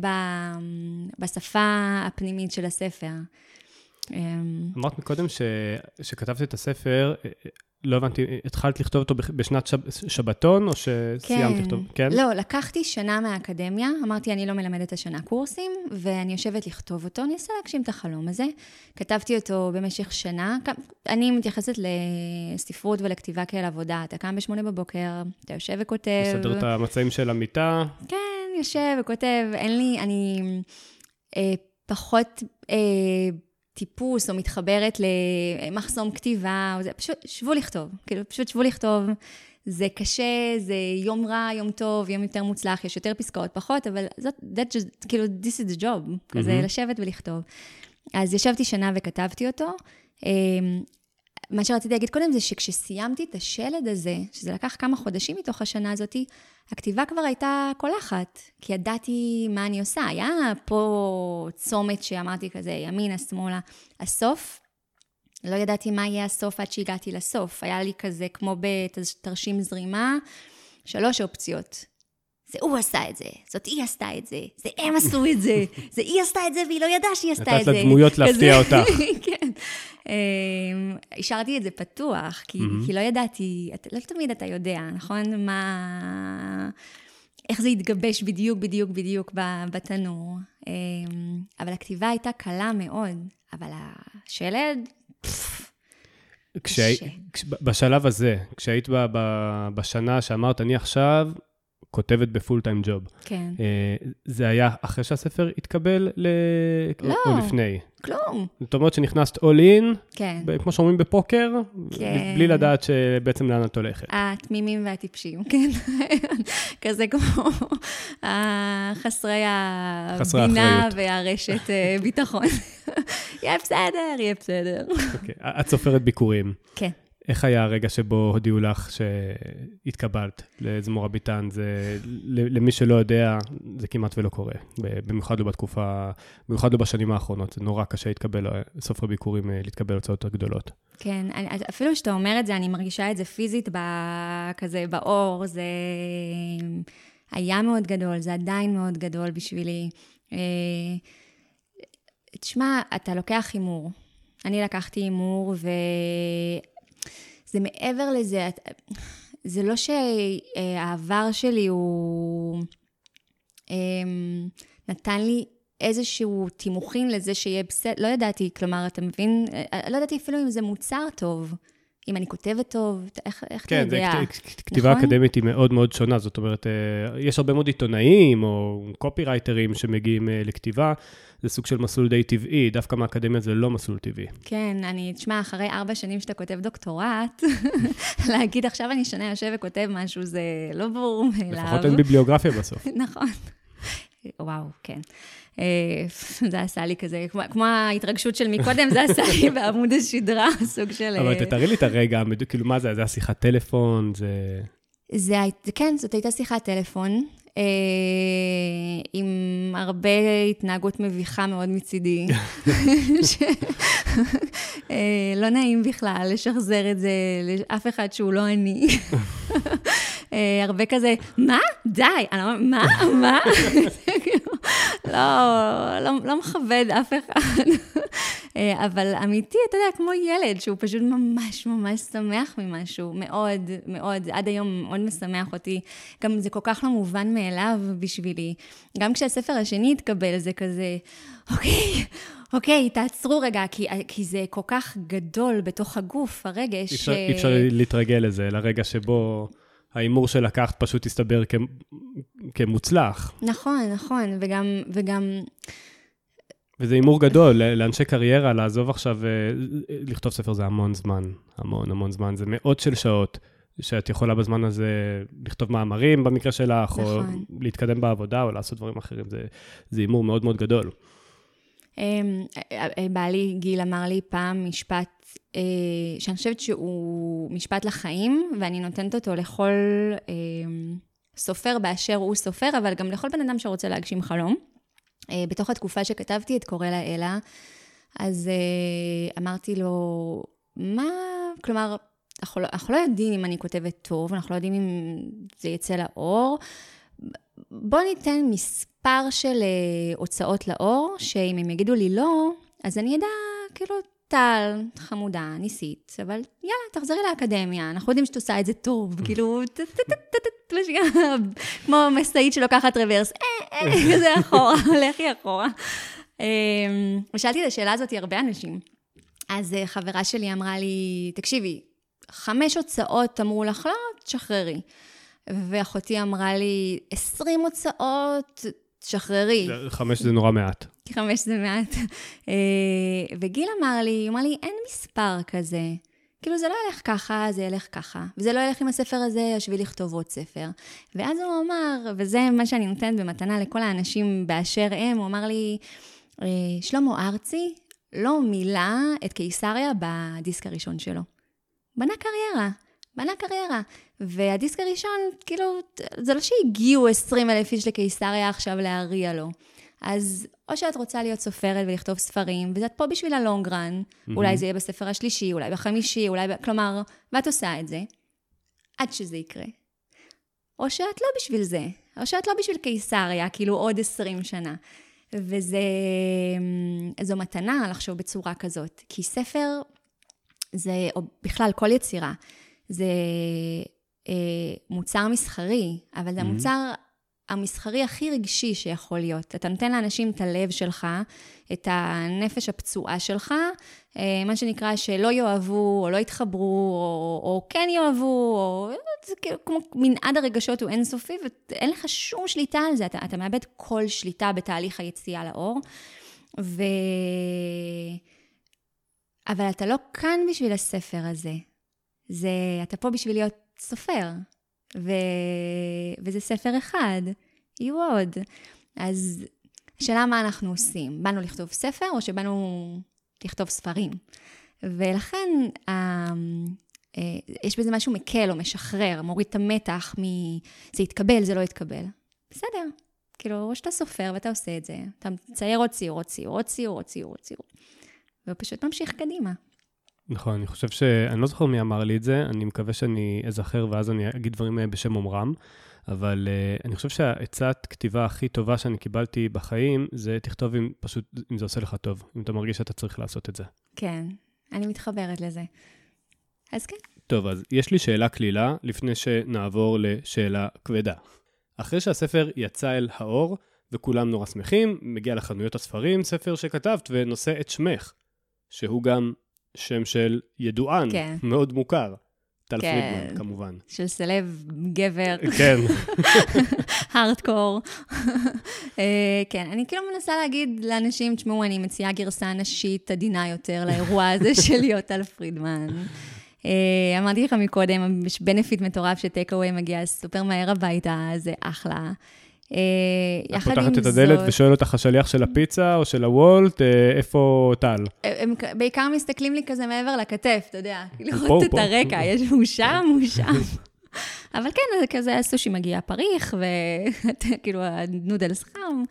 בשפה הפנימית של הספר.
אמ, אמרת מקודם ש... שכתבת את הספר, אה, אה, לא הבנתי, התחלת לכתוב אותו בשנת שב... שבתון, או שסיימת כן. לכתוב?
כן. לא, לקחתי שנה מהאקדמיה, אמרתי, אני לא מלמדת השנה קורסים, ואני יושבת לכתוב אותו, אני אנסה להגשים את החלום הזה. כתבתי אותו במשך שנה. אני מתייחסת לספרות ולכתיבה כאל עבודה. אתה קם בשמונה בבוקר, אתה יושב וכותב.
מסדר את המצעים של המיטה.
כן, יושב וכותב. אין לי, אני אה, פחות... אה, טיפוס או מתחברת למחסום כתיבה, או זה, פשוט שבו לכתוב, כאילו פשוט שבו לכתוב. זה קשה, זה יום רע, יום טוב, יום יותר מוצלח, יש יותר פסקאות, פחות, אבל זאת, that just, כאילו, this is the job, mm-hmm. כזה לשבת ולכתוב. אז ישבתי שנה וכתבתי אותו. מה שרציתי להגיד קודם זה שכשסיימתי את השלד הזה, שזה לקח כמה חודשים מתוך השנה הזאת, הכתיבה כבר הייתה קולחת, כי ידעתי מה אני עושה. היה פה צומת שאמרתי כזה, ימינה, שמאלה. הסוף, לא ידעתי מה יהיה הסוף עד שהגעתי לסוף. היה לי כזה, כמו בתרשים זרימה, שלוש אופציות. זה הוא עשה את זה, זאת היא עשתה את זה, זה הם עשו את זה, זה היא עשתה את זה והיא לא ידעה שהיא עשתה את זה.
נתת לדמויות להפתיע אותך.
כן. אמ, השארתי את זה פתוח, כי, כי לא ידעתי, לא תמיד אתה יודע, נכון? מה... איך זה התגבש בדיוק, בדיוק, בדיוק בתנור. אמ, אבל הכתיבה הייתה קלה מאוד, אבל השלד,
כשהי, כש, בשלב הזה, כשהיית ב, ב, בשנה שאמרת, אני עכשיו כותבת בפול טיים ג'וב.
כן.
Uh, זה היה אחרי שהספר התקבל ל...
לא,
או לפני?
כלום.
זאת אומרת שנכנסת all in,
כן.
כמו שאומרים בפוקר, כן. בלי לדעת שבעצם לאן את הולכת.
התמימים והטיפשים, כן. כזה כמו חסרי הבינה והרשת אה, ביטחון. יהיה בסדר, יהיה בסדר.
אוקיי, את סופרת ביקורים.
כן.
איך היה הרגע שבו הודיעו לך שהתקבלת לזמור הביטן? זה, למי שלא יודע, זה כמעט ולא קורה. במיוחד לא בתקופה, במיוחד לא בשנים האחרונות. זה נורא קשה להתקבל, סוף הביקורים, אה, להתקבל הוצאות גדולות.
כן, אפילו שאתה אומר את זה, אני מרגישה את זה פיזית כזה באור, זה היה מאוד גדול, זה עדיין מאוד גדול בשבילי. אה, תשמע, אתה לוקח הימור. אני לקחתי הימור, ו... זה מעבר לזה, זה לא שהעבר שלי הוא אמ, נתן לי איזשהו תימוכין לזה שיהיה בסדר, לא ידעתי, כלומר, אתה מבין? לא ידעתי אפילו אם זה מוצר טוב. אם אני כותבת טוב, איך, איך
כן,
אתה יודע?
כן, כתיבה נכון? אקדמית היא מאוד מאוד שונה, זאת אומרת, אה, יש הרבה מאוד עיתונאים או קופירייטרים שמגיעים אה, לכתיבה, זה סוג של מסלול די טבעי, דווקא מהאקדמיה זה לא מסלול טבעי.
כן, אני, תשמע, אחרי ארבע שנים שאתה כותב דוקטורט, להגיד עכשיו אני שנה יושב וכותב משהו, זה לא ברור מאליו.
לפחות אין ביבליוגרפיה בסוף.
נכון. וואו, כן. אה, זה עשה לי כזה, כמו, ההתרגשות של מקודם, זה עשה לי בעמוד השדרה, סוג של...
אבל אה, תתארי לי את הרגע, כאילו, מה זה? זה היה שיחת טלפון? זה...
זה, כן, זאת הייתה שיחת טלפון, עם הרבה התנהגות מביכה מאוד מצידי. אה, לא נעים בכלל לשחזר את זה לאף אחד שהוא לא אני. אה, הרבה כזה, מה? די, אני לא, מה? מה? לא, לא, לא מכבד אף אחד. אה, אבל אמיתי, אתה יודע, כמו ילד, שהוא פשוט ממש ממש שמח ממשהו, מאוד, מאוד, עד היום מאוד משמח אותי. גם זה כל כך לא מובן מאליו בשבילי. גם כשהספר השני התקבל, זה כזה, אוקיי, אוקיי, תעצרו רגע, כי, כי זה כל כך גדול בתוך הגוף, הרגש. אי
אפשר, ש... אפשר להתרגל לזה, לרגע שבו... ההימור שלקחת פשוט הסתבר כ... כמוצלח.
נכון, נכון, וגם, וגם...
וזה הימור גדול, לאנשי קריירה, לעזוב עכשיו, אה, לכתוב ספר זה המון זמן, המון המון זמן, זה מאות של שעות. שאת יכולה בזמן הזה לכתוב מאמרים במקרה שלך, נכון. או להתקדם בעבודה, או לעשות דברים אחרים. זה הימור מאוד מאוד גדול.
אמ, אה, אה, בעלי גיל אמר לי פעם משפט אה, שאני חושבת שהוא משפט לחיים, ואני נותנת אותו לכל סופר באשר הוא סופר, אבל גם לכל בן אדם שרוצה להגשים חלום. בתוך התקופה שכתבתי את קורא לה אלה, אז אמרתי לו, מה, כלומר, אנחנו לא, אנחנו לא יודעים אם אני כותבת טוב, אנחנו לא יודעים אם זה יצא לאור. בוא ניתן מספר של uh, הוצאות לאור, שאם הם יגידו לי לא, אז אני אדע, כאילו, טל, חמודה, ניסית, אבל יאללה, תחזרי לאקדמיה, אנחנו יודעים שאת עושה את זה טוב, כאילו, כמו משאית שלוקחת רוורס, אה, אה, כזה אחורה, לכי אחורה. אמ, ושאלתי את השאלה הזאת הרבה אנשים. אז חברה שלי אמרה לי, תקשיבי, חמש הוצאות אמרו לך, לא, תשחררי. ואחותי אמרה לי, 20 הוצאות, תשחררי.
חמש זה נורא מעט.
חמש זה מעט. אה, וגיל אמר לי, הוא אמר לי, אין מספר כזה. כאילו, זה לא ילך ככה, זה ילך ככה. וזה לא ילך עם הספר הזה, ישבי לכתוב עוד ספר. ואז הוא אמר, וזה מה שאני נותנת במתנה לכל האנשים באשר הם, הוא אמר לי, אה, שלמה ארצי לא מילא את קיסריה בדיסק הראשון שלו. בנה קריירה. בנה קריירה. והדיסק הראשון, כאילו, זה לא שהגיעו 20 אלף איש לקיסריה עכשיו להריע לו. אז או שאת רוצה להיות סופרת ולכתוב ספרים, ואת פה בשביל הלונג רן, mm-hmm. אולי זה יהיה בספר השלישי, אולי בחמישי, אולי... ב... כלומר, ואת עושה את זה, עד שזה יקרה. או שאת לא בשביל זה, או שאת לא בשביל קיסריה, כאילו עוד 20 שנה. וזו מתנה לחשוב בצורה כזאת, כי ספר זה, או בכלל כל יצירה, זה אה, מוצר מסחרי, אבל זה mm-hmm. המוצר המסחרי הכי רגשי שיכול להיות. אתה נותן לאנשים את הלב שלך, את הנפש הפצועה שלך, אה, מה שנקרא שלא יאהבו, או לא יתחברו, או, או כן יאהבו, או... זה כאילו כמו מנעד הרגשות הוא אינסופי, ואין לך שום שליטה על זה, אתה, אתה מאבד כל שליטה בתהליך היציאה לאור. ו... אבל אתה לא כאן בשביל הספר הזה. זה, אתה פה בשביל להיות סופר, ו, וזה ספר אחד, יהיו עוד. אז השאלה מה אנחנו עושים, באנו לכתוב ספר או שבאנו לכתוב ספרים? ולכן אה, אה, יש בזה משהו מקל או משחרר, מוריד את המתח מ... זה יתקבל, זה לא יתקבל. בסדר, כאילו, או שאתה סופר ואתה עושה את זה, אתה מצייר עוד ציור, עוד ציור, עוד ציור, עוד ציור, עוד ציור, ופשוט ממשיך קדימה.
נכון, אני חושב ש... אני לא זוכר מי אמר לי את זה, אני מקווה שאני אזכר ואז אני אגיד דברים אה, בשם אומרם, אבל uh, אני חושב שהעצת כתיבה הכי טובה שאני קיבלתי בחיים, זה תכתוב אם פשוט, אם זה עושה לך טוב, אם אתה מרגיש שאתה צריך לעשות את זה.
כן, אני מתחברת לזה. אז כן.
טוב, אז יש לי שאלה קלילה לפני שנעבור לשאלה כבדה. אחרי שהספר יצא אל האור, וכולם נורא שמחים, מגיע לחנויות הספרים, ספר שכתבת ונושא את שמך, שהוא גם שם של ידוען, כן. מאוד מוכר. טל כן. פרידמן, כמובן.
של סלב גבר.
כן.
הארדקור. אה, כן, אני כאילו מנסה להגיד לאנשים, תשמעו, אני מציעה גרסה נשית עדינה יותר לאירוע הזה של להיות טל פרידמן. אה, אמרתי לך מקודם, יש בנפיט מטורף שטייק אווי מגיע סופר מהר הביתה, זה אחלה.
אה, יחד עם זאת... את פותחת את הדלת ושואל אותך השליח של הפיצה או של הוולט, אה, איפה טל?
הם בעיקר מסתכלים לי כזה מעבר לכתף, אתה יודע, לראות את הרקע, יש הוא שם, הוא שם. אבל כן, זה כזה הסושי מגיע פריך, וכאילו הנודלס חם.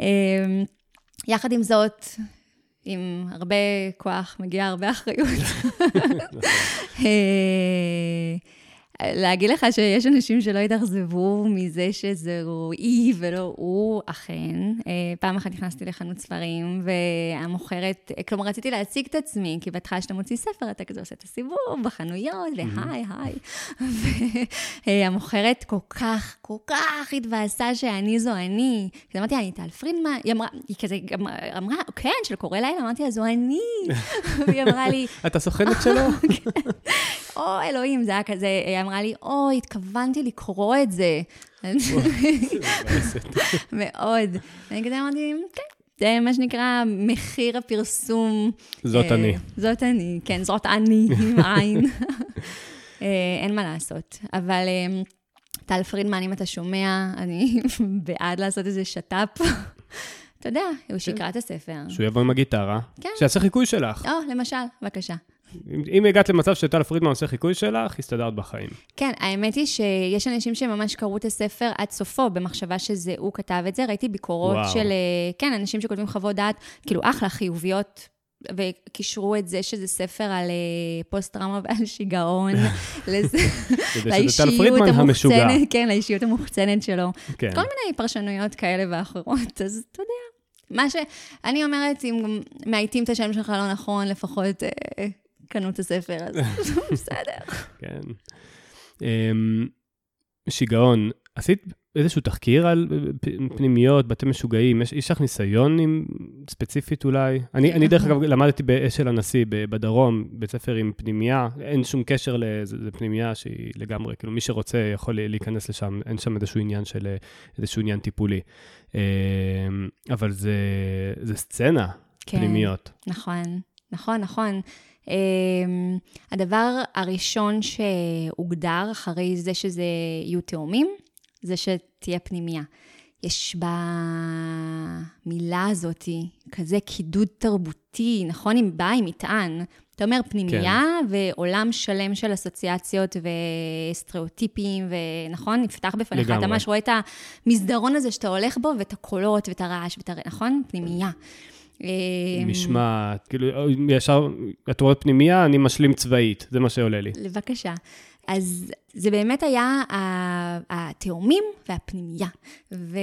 אה, יחד עם זאת, עם הרבה כוח מגיעה הרבה אחריות. להגיד לך שיש אנשים שלא יתאכזבו מזה שזהו אי ולא הוא, אכן. אה, פעם אחת נכנסתי לחנות ספרים, והמוכרת, כלומר, רציתי להציג את עצמי, כי בהתחלה כשאתה מוציא ספר, אתה כזה עושה את הסיבוב בחנויות, והי, היי. והמוכרת כל כך, כל כך התבאסה שאני זו אני. אז אמרתי, אני טל פרידמן, היא אמרה, היא כזה אמרה, כן, של קורא לילה, אמרתי לה, זו אני. והיא אמרה לי...
אתה סוכנת שלו? כן.
או, אלוהים, זה היה כזה, היא אמרה לי, אוי, התכוונתי לקרוא את זה. מאוד. ואני כזה אמרתי, כן. זה מה שנקרא מחיר הפרסום.
זאת אה, אני.
זאת אני, כן, זאת אני, עם עין. אה, אין מה לעשות. אבל אה, טל פרידמן, אם אתה שומע, אני בעד לעשות איזה שת"פ. אתה יודע, הוא. שיקרא את הספר.
שהוא יבוא עם הגיטרה, כן. שיעשה חיקוי שלך.
או, למשל, בבקשה.
אם הגעת למצב שטל פרידמן עושה חיקוי שלך, הסתדרת בחיים.
כן, האמת היא שיש אנשים שממש קראו את הספר עד סופו, במחשבה שזה הוא כתב את זה. ראיתי ביקורות וואו. של, אה, כן, אנשים שכותבים חוות דעת, כאילו אחלה, חיוביות, וקישרו את זה שזה ספר על אה, פוסט-טראומה ועל שיגעון, לאישיות המוחצנת, כן, לאישיות המוחצנת שלו. כן. כל מיני פרשנויות כאלה ואחרות, אז אתה יודע. מה ש... אני אומרת, אם מאייתים את השם שלך לא נכון, לפחות אה, קנו את הספר, אז בסדר.
כן. אמ, שיגעון, עשית איזשהו תחקיר על פנימיות, בתי משוגעים? יש, יש לך ניסיון עם, ספציפית אולי? אני, אני דרך אגב למדתי באשל הנשיא בדרום, בית ספר עם פנימייה, אין שום קשר לזה, פנימייה שהיא לגמרי, כאילו מי שרוצה יכול להיכנס לשם, אין שם איזשהו עניין של, איזשהו עניין טיפולי. אמ, אבל זה, זה סצנה, כן, פנימיות.
נכון, נכון, נכון. אמ, הדבר הראשון שהוגדר אחרי זה שזה יהיו תאומים, זה שתהיה פנימייה. יש במילה הזאת כזה קידוד תרבותי, נכון? אם באה עם מטען. אתה אומר פנימייה כן. ועולם שלם של אסוציאציות וסטריאוטיפים, ונכון? נפתח בפניך. לגמרי. אתה ממש רואה את המסדרון הזה שאתה הולך בו, ואת הקולות, ואת הרעש, ואת הר... נכון? פנימייה.
אמ, משמעת, כאילו, ישר, את רואה פנימייה, אני משלים צבאית, זה מה שעולה לי.
בבקשה. אז זה באמת היה התאומים והפנימייה. ו...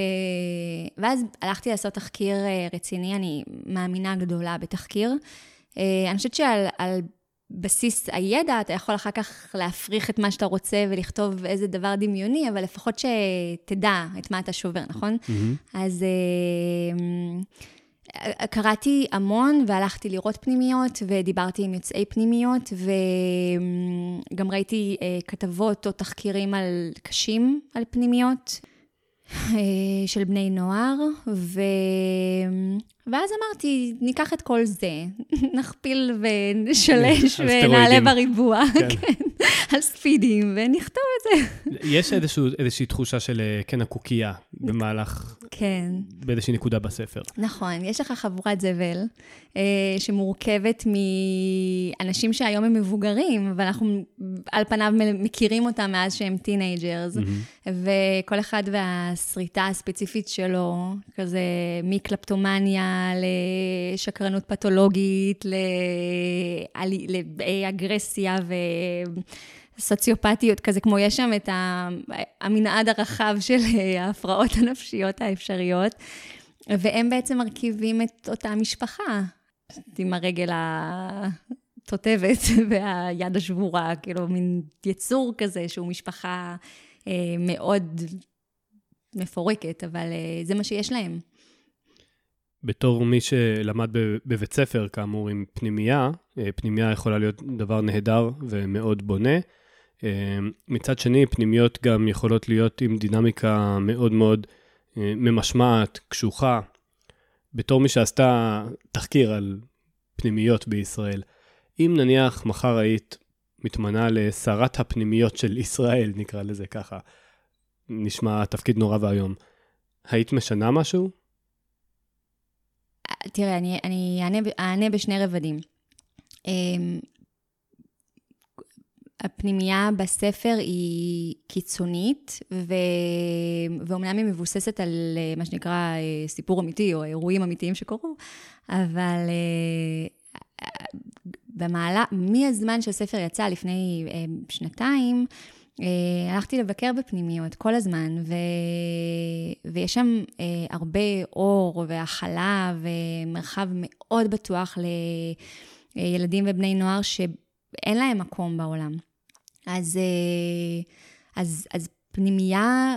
ואז הלכתי לעשות תחקיר אה, רציני, אני מאמינה גדולה בתחקיר. אה, אני חושבת שעל על בסיס הידע, אתה יכול אחר כך להפריך את מה שאתה רוצה ולכתוב איזה דבר דמיוני, אבל לפחות שתדע את מה אתה שובר, נכון? Mm-hmm. אז... אה, קראתי המון והלכתי לראות פנימיות ודיברתי עם יוצאי פנימיות וגם ראיתי אה, כתבות או תחקירים על קשים על פנימיות אה, של בני נוער, ו... ואז אמרתי, ניקח את כל זה, נכפיל ונשלש ונעלה בריבוע, כן. כן, על ספידים, ונכתוב את זה.
יש איזשהו, איזושהי תחושה של אה, קן הקוקייה במהלך,
כן.
באיזושהי נקודה בספר.
נכון, יש לך חבורת זבל, אה, שמורכבת מאנשים שהיום הם מבוגרים, ואנחנו על פניו מכירים אותם מאז שהם teenagers, mm-hmm. וכל אחד והשריטה הספציפית שלו, כזה מקלפטומניה, לשקרנות פתולוגית, לאגרסיה וסוציופטיות, כזה כמו יש שם את המנעד הרחב של ההפרעות הנפשיות האפשריות, והם בעצם מרכיבים את אותה משפחה, עם הרגל התותבת והיד השבורה, כאילו מין יצור כזה שהוא משפחה אה, מאוד מפורקת, אבל אה, זה מה שיש להם.
בתור מי שלמד בבית ספר, כאמור, עם פנימייה, אה, פנימייה יכולה להיות דבר נהדר ומאוד בונה. אה, מצד שני, פנימיות גם יכולות להיות עם דינמיקה מאוד מאוד אה, ממשמעת, קשוחה. בתור מי שעשתה תחקיר על פנימיות בישראל, אם נניח מחר היית מתמנה לשרת הפנימיות של ישראל, נקרא לזה ככה, נשמע תפקיד נורא ואיום, היית משנה משהו?
תראה, אני, אני אענה, אענה בשני רבדים. אמ, הפנימייה בספר היא קיצונית, ו... ואומנם היא מבוססת על אה, מה שנקרא אה, סיפור אמיתי, או אירועים אמיתיים שקורו, אבל אה, במעלה, מהזמן שהספר יצא, לפני שנתיים, הלכתי לבקר בפנימיות כל הזמן, ו... ויש שם אה, הרבה אור והכלה ומרחב מאוד בטוח לילדים ובני נוער שאין להם מקום בעולם. אז, אז, אז פנימייה,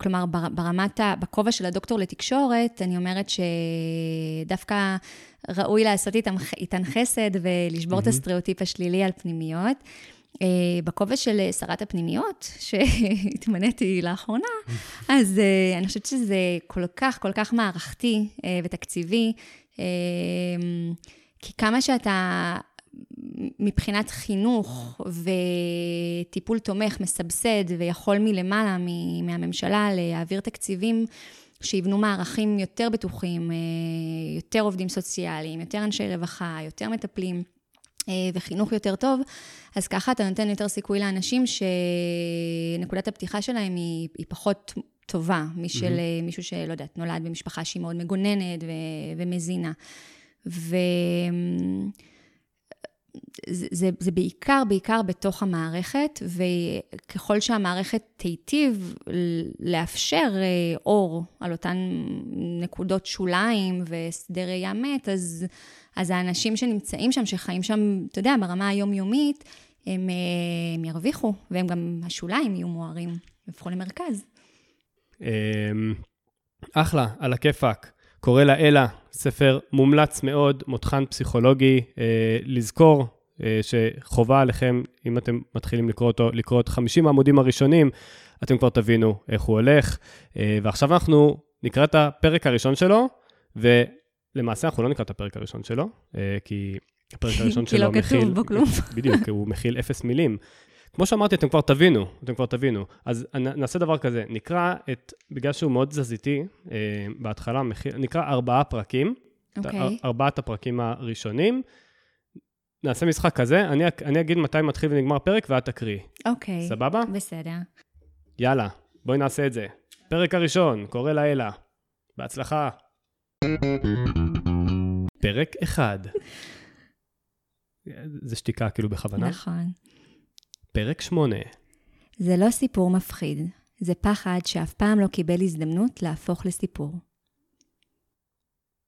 כלומר, ברמת, בכובע של הדוקטור לתקשורת, אני אומרת שדווקא ראוי לעשות איתן, איתן חסד ולשבור mm-hmm. את הסטריאוטיפ השלילי על פנימיות. Uh, בכובע של שרת הפנימיות, שהתמניתי לאחרונה, אז uh, אני חושבת שזה כל כך, כל כך מערכתי ותקציבי, כי כמה שאתה מבחינת חינוך וטיפול תומך, מסבסד ויכול מלמעלה, מהממשלה, להעביר תקציבים שיבנו מערכים יותר בטוחים, אה, יותר עובדים סוציאליים, יותר אנשי רווחה, יותר מטפלים. אה, וחינוך יותר טוב, אז ככה אתה נותן יותר סיכוי לאנשים שנקודת הפתיחה שלהם היא, היא פחות טובה משל mm-hmm. מישהו שלא יודעת, נולד במשפחה שהיא מאוד מגוננת ו- ומזינה. ו... זה, זה, זה בעיקר, בעיקר בתוך המערכת, וככל שהמערכת תיטיב לאפשר אה, אור על אותן נקודות שוליים ושדה ראייה מת, אז, אז האנשים שנמצאים שם, שחיים שם, אתה יודע, ברמה היומיומית, הם, אה, הם ירוויחו, והם גם, השוליים יהיו מוארים, יהפכו למרכז.
אמ, אחלה, על הכיפאק. קורא לה אלה, ספר מומלץ מאוד, מותחן פסיכולוגי, אה, לזכור אה, שחובה עליכם, אם אתם מתחילים לקרוא אותו, לקרוא את 50 העמודים הראשונים, אתם כבר תבינו איך הוא הולך. אה, ועכשיו אנחנו נקרא את הפרק הראשון שלו, ולמעשה אנחנו לא נקרא את הפרק הראשון שלו, אה, כי הפרק הראשון שלו מכיל...
כי לא כתוב בו כלום.
בדיוק, הוא מכיל אפס מילים. כמו שאמרתי, אתם כבר תבינו, אתם כבר תבינו. אז נעשה דבר כזה, נקרא את, בגלל שהוא מאוד תזזיתי, אה, בהתחלה נקרא ארבעה פרקים. אוקיי. Okay. ארבעת הפרקים הראשונים. נעשה משחק כזה, אני, אני אגיד מתי מתחיל ונגמר פרק ואת תקריאי.
אוקיי.
Okay. סבבה?
בסדר.
יאללה, בואי נעשה את זה. פרק הראשון, קורא לה אלה. בהצלחה. פרק אחד. זה שתיקה כאילו בכוונה.
נכון.
פרק 8.
זה לא סיפור מפחיד, זה פחד שאף פעם לא קיבל הזדמנות להפוך לסיפור.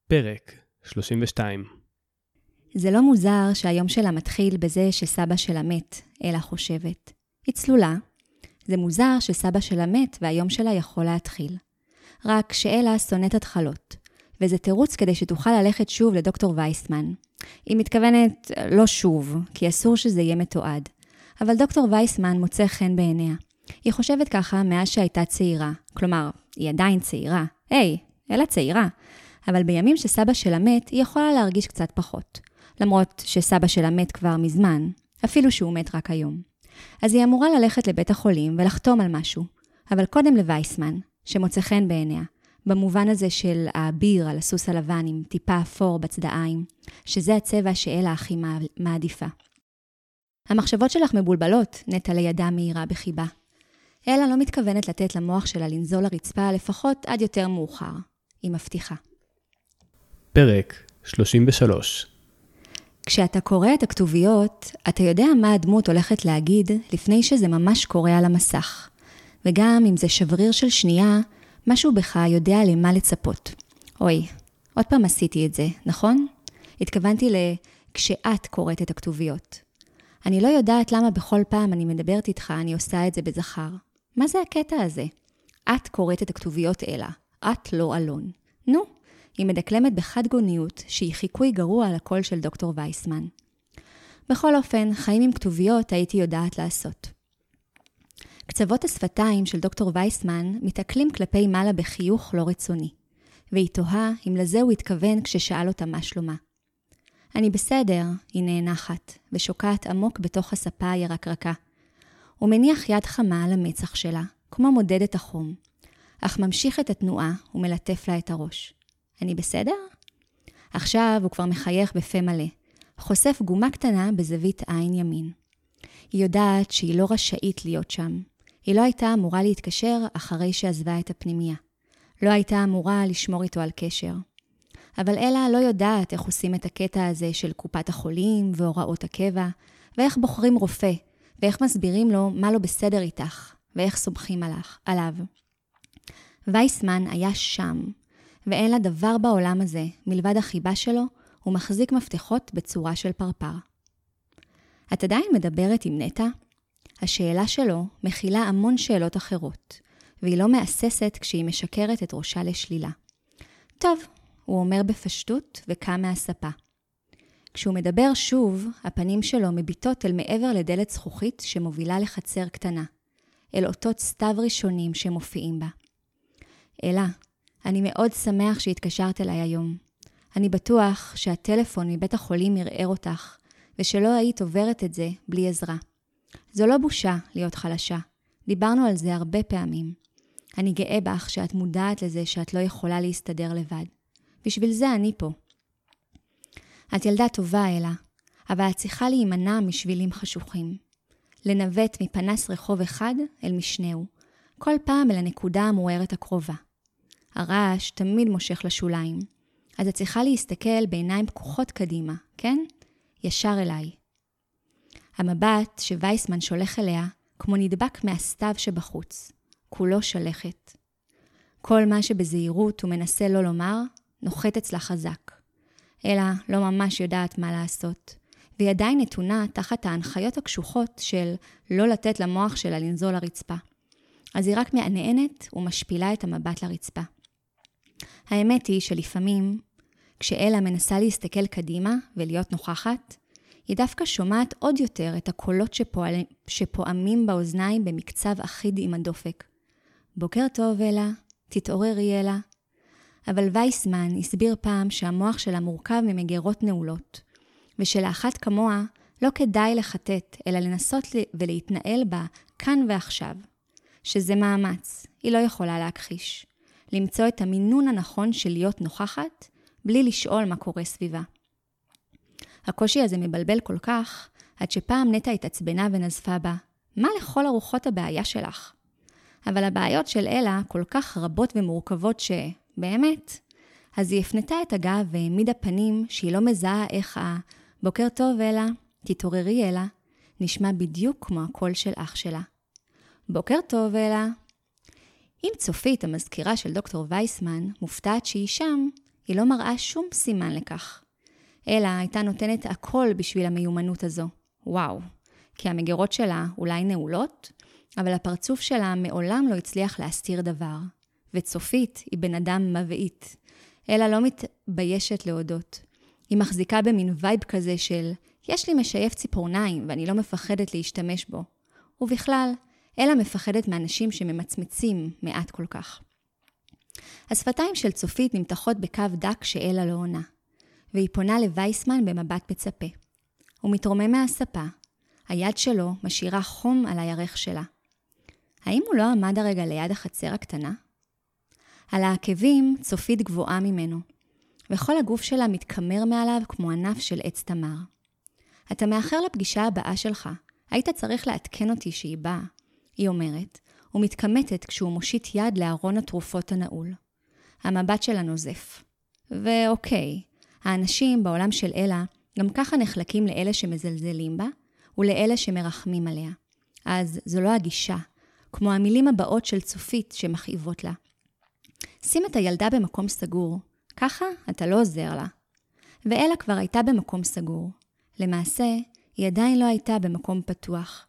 פרק 32.
זה לא מוזר שהיום שלה מתחיל בזה שסבא שלה מת, אלה חושבת. היא צלולה. זה מוזר שסבא שלה מת והיום שלה יכול להתחיל. רק שאלה שונאת התחלות, וזה תירוץ כדי שתוכל ללכת שוב לדוקטור וייסמן. היא מתכוונת לא שוב, כי אסור שזה יהיה מתועד. אבל דוקטור וייסמן מוצא חן בעיניה. היא חושבת ככה מאז שהייתה צעירה. כלומר, היא עדיין צעירה. היי, אלא צעירה. אבל בימים שסבא שלה מת, היא יכולה להרגיש קצת פחות. למרות שסבא שלה מת כבר מזמן, אפילו שהוא מת רק היום. אז היא אמורה ללכת לבית החולים ולחתום על משהו, אבל קודם לווייסמן, שמוצא חן בעיניה, במובן הזה של האביר על הסוס הלבן עם טיפה אפור בצדעיים, שזה הצבע שאלה הכי מעדיפה. המחשבות שלך מבולבלות, נטע לידה מהירה בחיבה. אלה לא מתכוונת לתת למוח שלה לנזול לרצפה לפחות עד יותר מאוחר. היא מבטיחה.
פרק 33
כשאתה קורא את הכתוביות, אתה יודע מה הדמות הולכת להגיד לפני שזה ממש קורה על המסך. וגם אם זה שבריר של שנייה, משהו בך יודע למה לצפות. אוי, עוד פעם עשיתי את זה, נכון? התכוונתי ל... כשאת קוראת את הכתוביות. אני לא יודעת למה בכל פעם אני מדברת איתך, אני עושה את זה בזכר. מה זה הקטע הזה? את קוראת את הכתוביות אלה, את לא אלון. נו, היא מדקלמת בחד גוניות, שהיא חיקוי גרוע לקול של דוקטור וייסמן. בכל אופן, חיים עם כתוביות הייתי יודעת לעשות. קצוות השפתיים של דוקטור וייסמן מתעכלים כלפי מעלה בחיוך לא רצוני, והיא תוהה אם לזה הוא התכוון כששאל אותה מה שלומה. אני בסדר, היא נאנחת, ושוקעת עמוק בתוך הספה הירקרקה. הוא מניח יד חמה על המצח שלה, כמו מודד את החום, אך ממשיך את התנועה ומלטף לה את הראש. אני בסדר? עכשיו הוא כבר מחייך בפה מלא, חושף גומה קטנה בזווית עין ימין. היא יודעת שהיא לא רשאית להיות שם. היא לא הייתה אמורה להתקשר אחרי שעזבה את הפנימייה. לא הייתה אמורה לשמור איתו על קשר. אבל אלה לא יודעת איך עושים את הקטע הזה של קופת החולים והוראות הקבע, ואיך בוחרים רופא, ואיך מסבירים לו מה לא בסדר איתך, ואיך סומכים עליו. וייסמן היה שם, ואין לה דבר בעולם הזה, מלבד החיבה שלו, הוא מחזיק מפתחות בצורה של פרפר. את עדיין מדברת עם נטע? השאלה שלו מכילה המון שאלות אחרות, והיא לא מהססת כשהיא משקרת את ראשה לשלילה. טוב, הוא אומר בפשטות וקם מהספה. כשהוא מדבר שוב, הפנים שלו מביטות אל מעבר לדלת זכוכית שמובילה לחצר קטנה, אל אותות סתיו ראשונים שמופיעים בה. אלה, אני מאוד שמח שהתקשרת אליי היום. אני בטוח שהטלפון מבית החולים ערער אותך, ושלא היית עוברת את זה בלי עזרה. זו לא בושה להיות חלשה. דיברנו על זה הרבה פעמים. אני גאה בך שאת מודעת לזה שאת לא יכולה להסתדר לבד. בשביל זה אני פה. את ילדה טובה, אלה, אבל את צריכה להימנע משבילים חשוכים. לנווט מפנס רחוב אחד אל משנהו, כל פעם אל הנקודה המוארת הקרובה. הרעש תמיד מושך לשוליים, אז את צריכה להסתכל בעיניים פקוחות קדימה, כן? ישר אליי. המבט שווייסמן שולח אליה כמו נדבק מהסתיו שבחוץ, כולו שלכת. כל מה שבזהירות הוא מנסה לא לומר, נוחת אצלה חזק. אלא לא ממש יודעת מה לעשות, והיא עדיין נתונה תחת ההנחיות הקשוחות של לא לתת למוח שלה לנזול לרצפה. אז היא רק מענענת ומשפילה את המבט לרצפה. האמת היא שלפעמים, כשאלה מנסה להסתכל קדימה ולהיות נוכחת, היא דווקא שומעת עוד יותר את הקולות שפועל... שפועמים באוזניים במקצב אחיד עם הדופק. בוקר טוב, אלה, תתעוררי, אלה. אבל וייסמן הסביר פעם שהמוח שלה מורכב ממגירות נעולות, ושלאחת כמוה לא כדאי לחטט, אלא לנסות ולהתנהל בה כאן ועכשיו. שזה מאמץ, היא לא יכולה להכחיש. למצוא את המינון הנכון של להיות נוכחת, בלי לשאול מה קורה סביבה. הקושי הזה מבלבל כל כך, עד שפעם נטע התעצבנה ונזפה בה, מה לכל הרוחות הבעיה שלך? אבל הבעיות של אלה כל כך רבות ומורכבות ש... באמת. אז היא הפנתה את הגב והעמידה פנים שהיא לא מזהה איך ה... בוקר טוב, אלה, תתעוררי, אלה, נשמע בדיוק כמו הקול של אח שלה. בוקר טוב, אלה. אם צופית, המזכירה של דוקטור וייסמן, מופתעת שהיא שם, היא לא מראה שום סימן לכך. אלא הייתה נותנת הכל בשביל המיומנות הזו. וואו. כי המגירות שלה אולי נעולות, אבל הפרצוף שלה מעולם לא הצליח להסתיר דבר. וצופית היא בן אדם מבעית. אלה לא מתביישת להודות. היא מחזיקה במין vibe כזה של יש לי משייף ציפורניים ואני לא מפחדת להשתמש בו. ובכלל, אלה מפחדת מאנשים שממצמצים מעט כל כך. השפתיים של צופית נמתחות בקו דק שאלה לא עונה, והיא פונה לווייסמן במבט מצפה. הוא מתרומם מהספה, היד שלו משאירה חום על הירך שלה. האם הוא לא עמד הרגע ליד החצר הקטנה? על העקבים צופית גבוהה ממנו, וכל הגוף שלה מתקמר מעליו כמו ענף של עץ תמר. אתה מאחר לפגישה הבאה שלך, היית צריך לעדכן אותי שהיא באה, היא אומרת, ומתקמטת כשהוא מושיט יד לארון התרופות הנעול. המבט שלה נוזף. ואוקיי, האנשים בעולם של אלה גם ככה נחלקים לאלה שמזלזלים בה, ולאלה שמרחמים עליה. אז זו לא הגישה, כמו המילים הבאות של צופית שמכאיבות לה. שים את הילדה במקום סגור, ככה אתה לא עוזר לה. ואלה כבר הייתה במקום סגור. למעשה, היא עדיין לא הייתה במקום פתוח.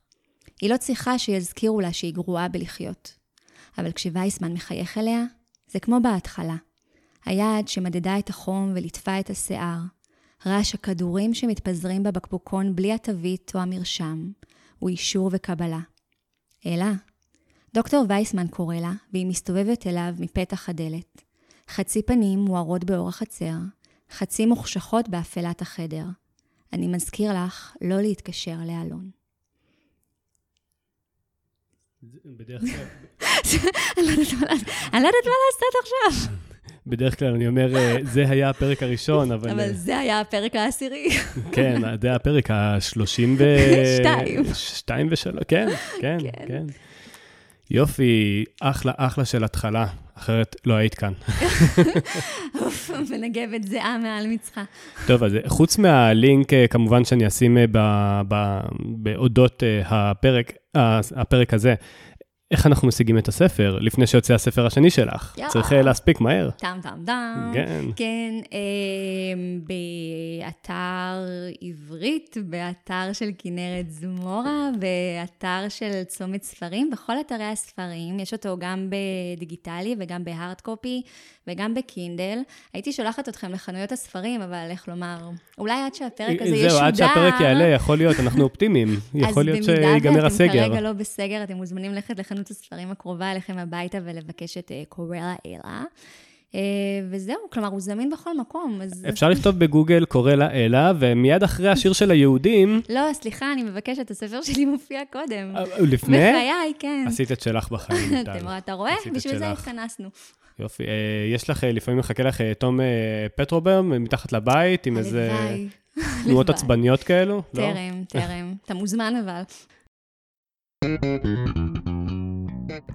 היא לא צריכה שיזכירו לה שהיא גרועה בלחיות. אבל כשווייסמן מחייך אליה, זה כמו בהתחלה. היד שמדדה את החום וליטפה את השיער, רעש הכדורים שמתפזרים בבקבוקון בלי התווית או המרשם, הוא אישור וקבלה. אלה, דוקטור וייסמן קורא לה, והיא מסתובבת אליו מפתח הדלת. חצי פנים מוארות באור החצר, חצי מוחשכות באפלת החדר. אני מזכיר לך לא להתקשר לאלון.
בדרך כלל...
אני לא יודעת מה לעשות עכשיו.
בדרך כלל אני אומר, אה, זה היה הפרק הראשון, אבל...
אבל אה, זה היה הפרק העשירי.
כן, זה היה הפרק ה-30 ו...
שתיים.
שתיים ושלוש, כן, כן, כן. יופי, אחלה, אחלה של התחלה, אחרת לא היית כאן.
מנגבת זיעה מעל מצחה.
טוב, אז חוץ מהלינק, אה, כמובן שאני אשים באודות הפרק, הפרק הזה, איך אנחנו משיגים את הספר לפני שיוצא הספר השני שלך? יאללה. צריך אה, להספיק מהר.
טאם טאם טאם.
כן.
כן, אה, באתר עברית, באתר של כנרת זמורה, באתר של צומת ספרים, בכל אתרי הספרים. יש אותו גם בדיגיטלי וגם בהארד קופי וגם בקינדל. הייתי שולחת אתכם לחנויות הספרים, אבל איך לומר, אולי עד שהפרק הזה ישודר...
זהו, עד שהפרק יעלה, יכול להיות, אנחנו אופטימיים. יכול להיות שיגמר הסגר. אז
במידה ואתם כרגע לא בסגר, אתם מוזמנים ללכת לחנות הספרים הקרובה אליכם הביתה ולבקש את אה, קורלה אלה. וזהו, כלומר, הוא זמין בכל מקום. אז...
אפשר לכתוב בגוגל קורלה אלה, ומיד אחרי השיר של היהודים...
לא, סליחה, אני מבקשת, הספר שלי מופיע קודם.
לפני?
בחיי, כן.
עשית את שלך בחיים.
אתה רואה? בשביל זה התכנסנו.
יופי. אה, יש לך, אה, לפעמים מחכה לך אה, תום פטרוברם מתחת לבית, עם איזה תנועות עצבניות כאלו?
לא? טרם, טרם. אתה מוזמן אבל.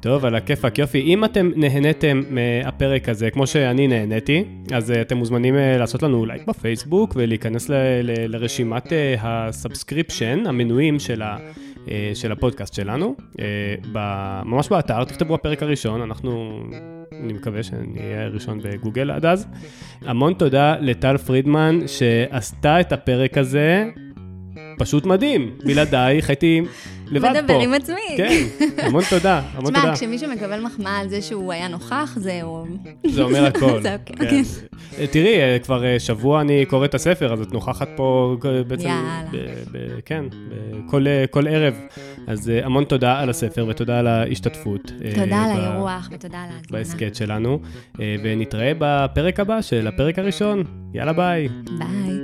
טוב, על הכיפאק, יופי. אם אתם נהניתם מהפרק הזה, כמו שאני נהניתי, אז אתם מוזמנים לעשות לנו לייק בפייסבוק ולהיכנס ל- ל- לרשימת ה subscription, המנויים של ה... של הפודקאסט שלנו. ממש באתר, תכתבו הפרק הראשון, אנחנו אני מקווה שאני אהיה ראשון בגוגל עד אז. המון תודה לטל פרידמן שעשתה את הפרק הזה. פשוט מדהים, בלעדייך הייתי לבד פה.
מדבר עם עצמי.
כן, המון תודה, המון תודה.
תשמע, כשמישהו מקבל מחמאה על זה שהוא היה נוכח, זהו...
זה אומר הכל. זה אוקיי. כן. אה, תראי, אה, כבר אה, שבוע אני קורא את הספר, אז את נוכחת פה בעצם... יאללה. כן, כל ערב. אז המון תודה על הספר ותודה על ההשתתפות.
תודה על האירוח ותודה על ההזמנה.
בהסכת שלנו, ונתראה בפרק הבא של הפרק הראשון. יאללה, ביי.
ביי.